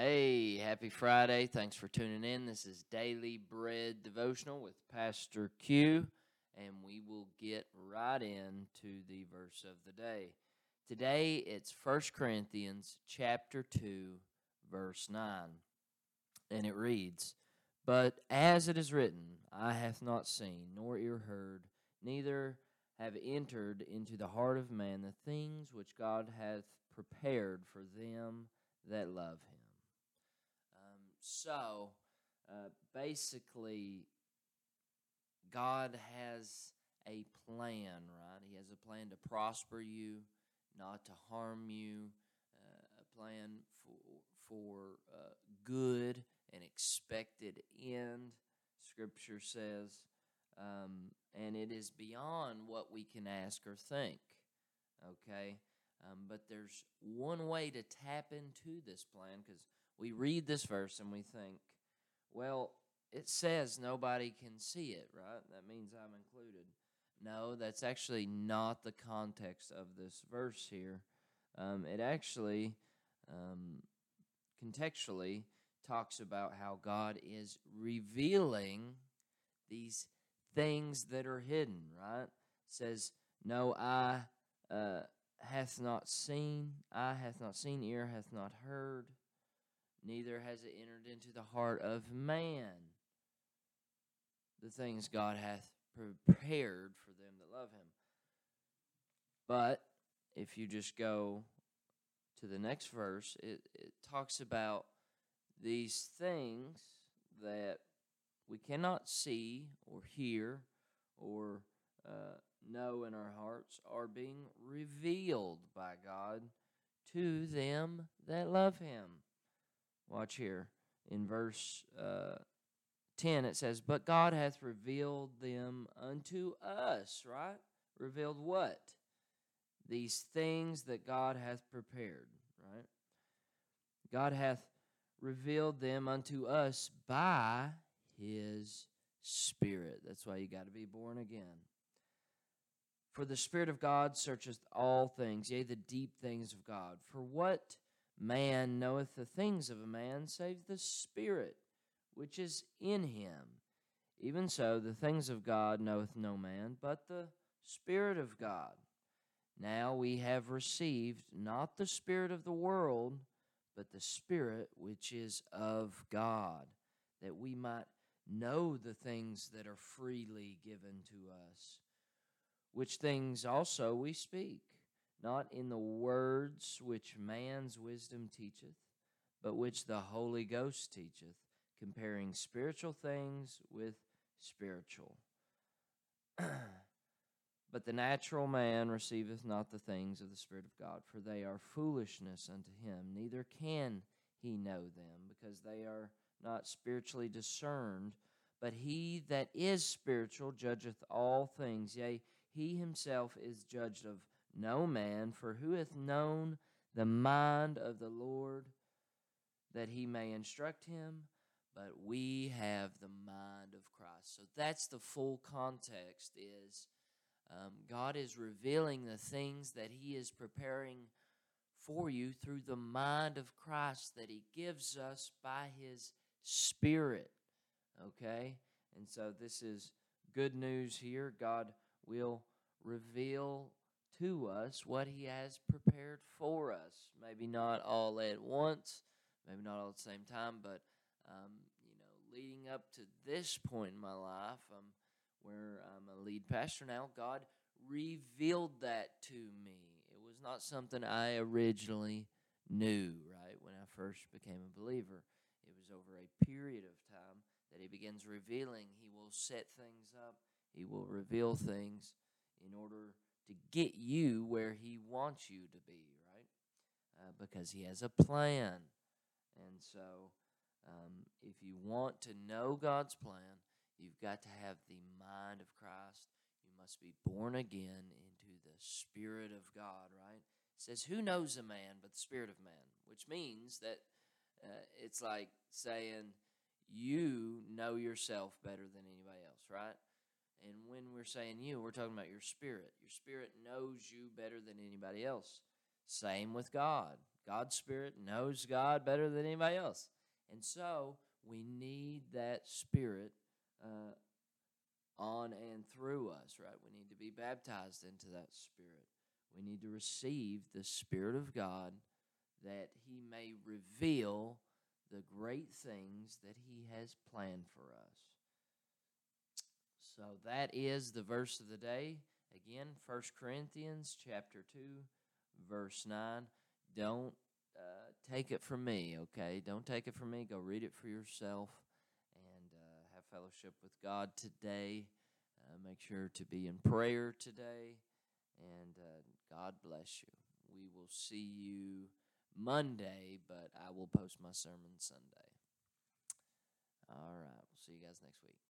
Hey, happy Friday. Thanks for tuning in. This is Daily Bread Devotional with Pastor Q, and we will get right into the verse of the day. Today it's 1 Corinthians chapter 2, verse 9. And it reads, But as it is written, Eye hath not seen, nor ear heard, neither have entered into the heart of man the things which God hath prepared for them that love him. So, uh, basically, God has a plan, right? He has a plan to prosper you, not to harm you, uh, a plan for, for uh, good and expected end, Scripture says. Um, and it is beyond what we can ask or think. Okay? Um, but there's one way to tap into this plan because we read this verse and we think, well, it says nobody can see it, right? That means I'm included. No, that's actually not the context of this verse here. Um, it actually, um, contextually, talks about how God is revealing these things that are hidden, right? It says, No eye uh, hath not seen, eye hath not seen, ear hath not heard, neither has it entered into the heart of man the things God hath prepared for them that love him. But if you just go to the next verse, it, it talks about these things that we cannot see or hear or uh, know in our hearts are being revealed by God to them that love Him. Watch here in verse uh, 10, it says, But God hath revealed them unto us, right? Revealed what? These things that God hath prepared, right? God hath revealed them unto us by his Spirit. That's why you got to be born again. For the Spirit of God searcheth all things, yea, the deep things of God. For what man knoweth the things of a man save the Spirit which is in him? Even so, the things of God knoweth no man, but the Spirit of God. Now we have received not the Spirit of the world, but the Spirit which is of God, that we might know the things that are freely given to us, which things also we speak, not in the words which man's wisdom teacheth, but which the Holy Ghost teacheth, comparing spiritual things with spiritual. but the natural man receiveth not the things of the Spirit of God, for they are foolishness unto him, neither can he know them, because they are not spiritually discerned. But he that is spiritual judgeth all things, yea, he himself is judged of no man. For who hath known the mind of the Lord that he may instruct him? But we have the mind of Christ. So that's the full context is um, God is revealing the things that he is preparing for you through the mind of Christ that he gives us by his Spirit. Okay? And so this is good news here. God will reveal to us what He has prepared for us. Maybe not all at once, maybe not all at the same time, but um, you know, leading up to this point in my life, um, where I'm a lead pastor now, God revealed that to me. It was not something I originally knew, right, when I first became a believer It was over a period of time that he begins revealing. He will set things up, he will reveal things in order to get you where he wants you to be, right? Uh, because he has a plan. And so, um, if you want to know God's plan, you've got to have the mind of Christ. You must be born again into the Spirit of God, right? It says, Who knows a man but the Spirit of man? Which means that uh, it's like saying you know yourself better than anybody else, right? And when we're saying you, we're talking about your spirit. Your spirit knows you better than anybody else. Same with God. God's Spirit knows God better than anybody else. And so we need that Spirit uh, on and through us, right? We need to be baptized into that Spirit. We need to receive the Spirit of God that He may reveal the great things that He has planned for us. So that is the verse of the day. Again, First Corinthians chapter 2, verse 9. Don't uh, take it from me, okay? Don't take it from me. Go read it for yourself and uh, have fellowship with God today. Uh, make sure to be in prayer today. And uh, God bless you. We will see you Monday, but I will post my sermon Sunday. All right. We'll see you guys next week.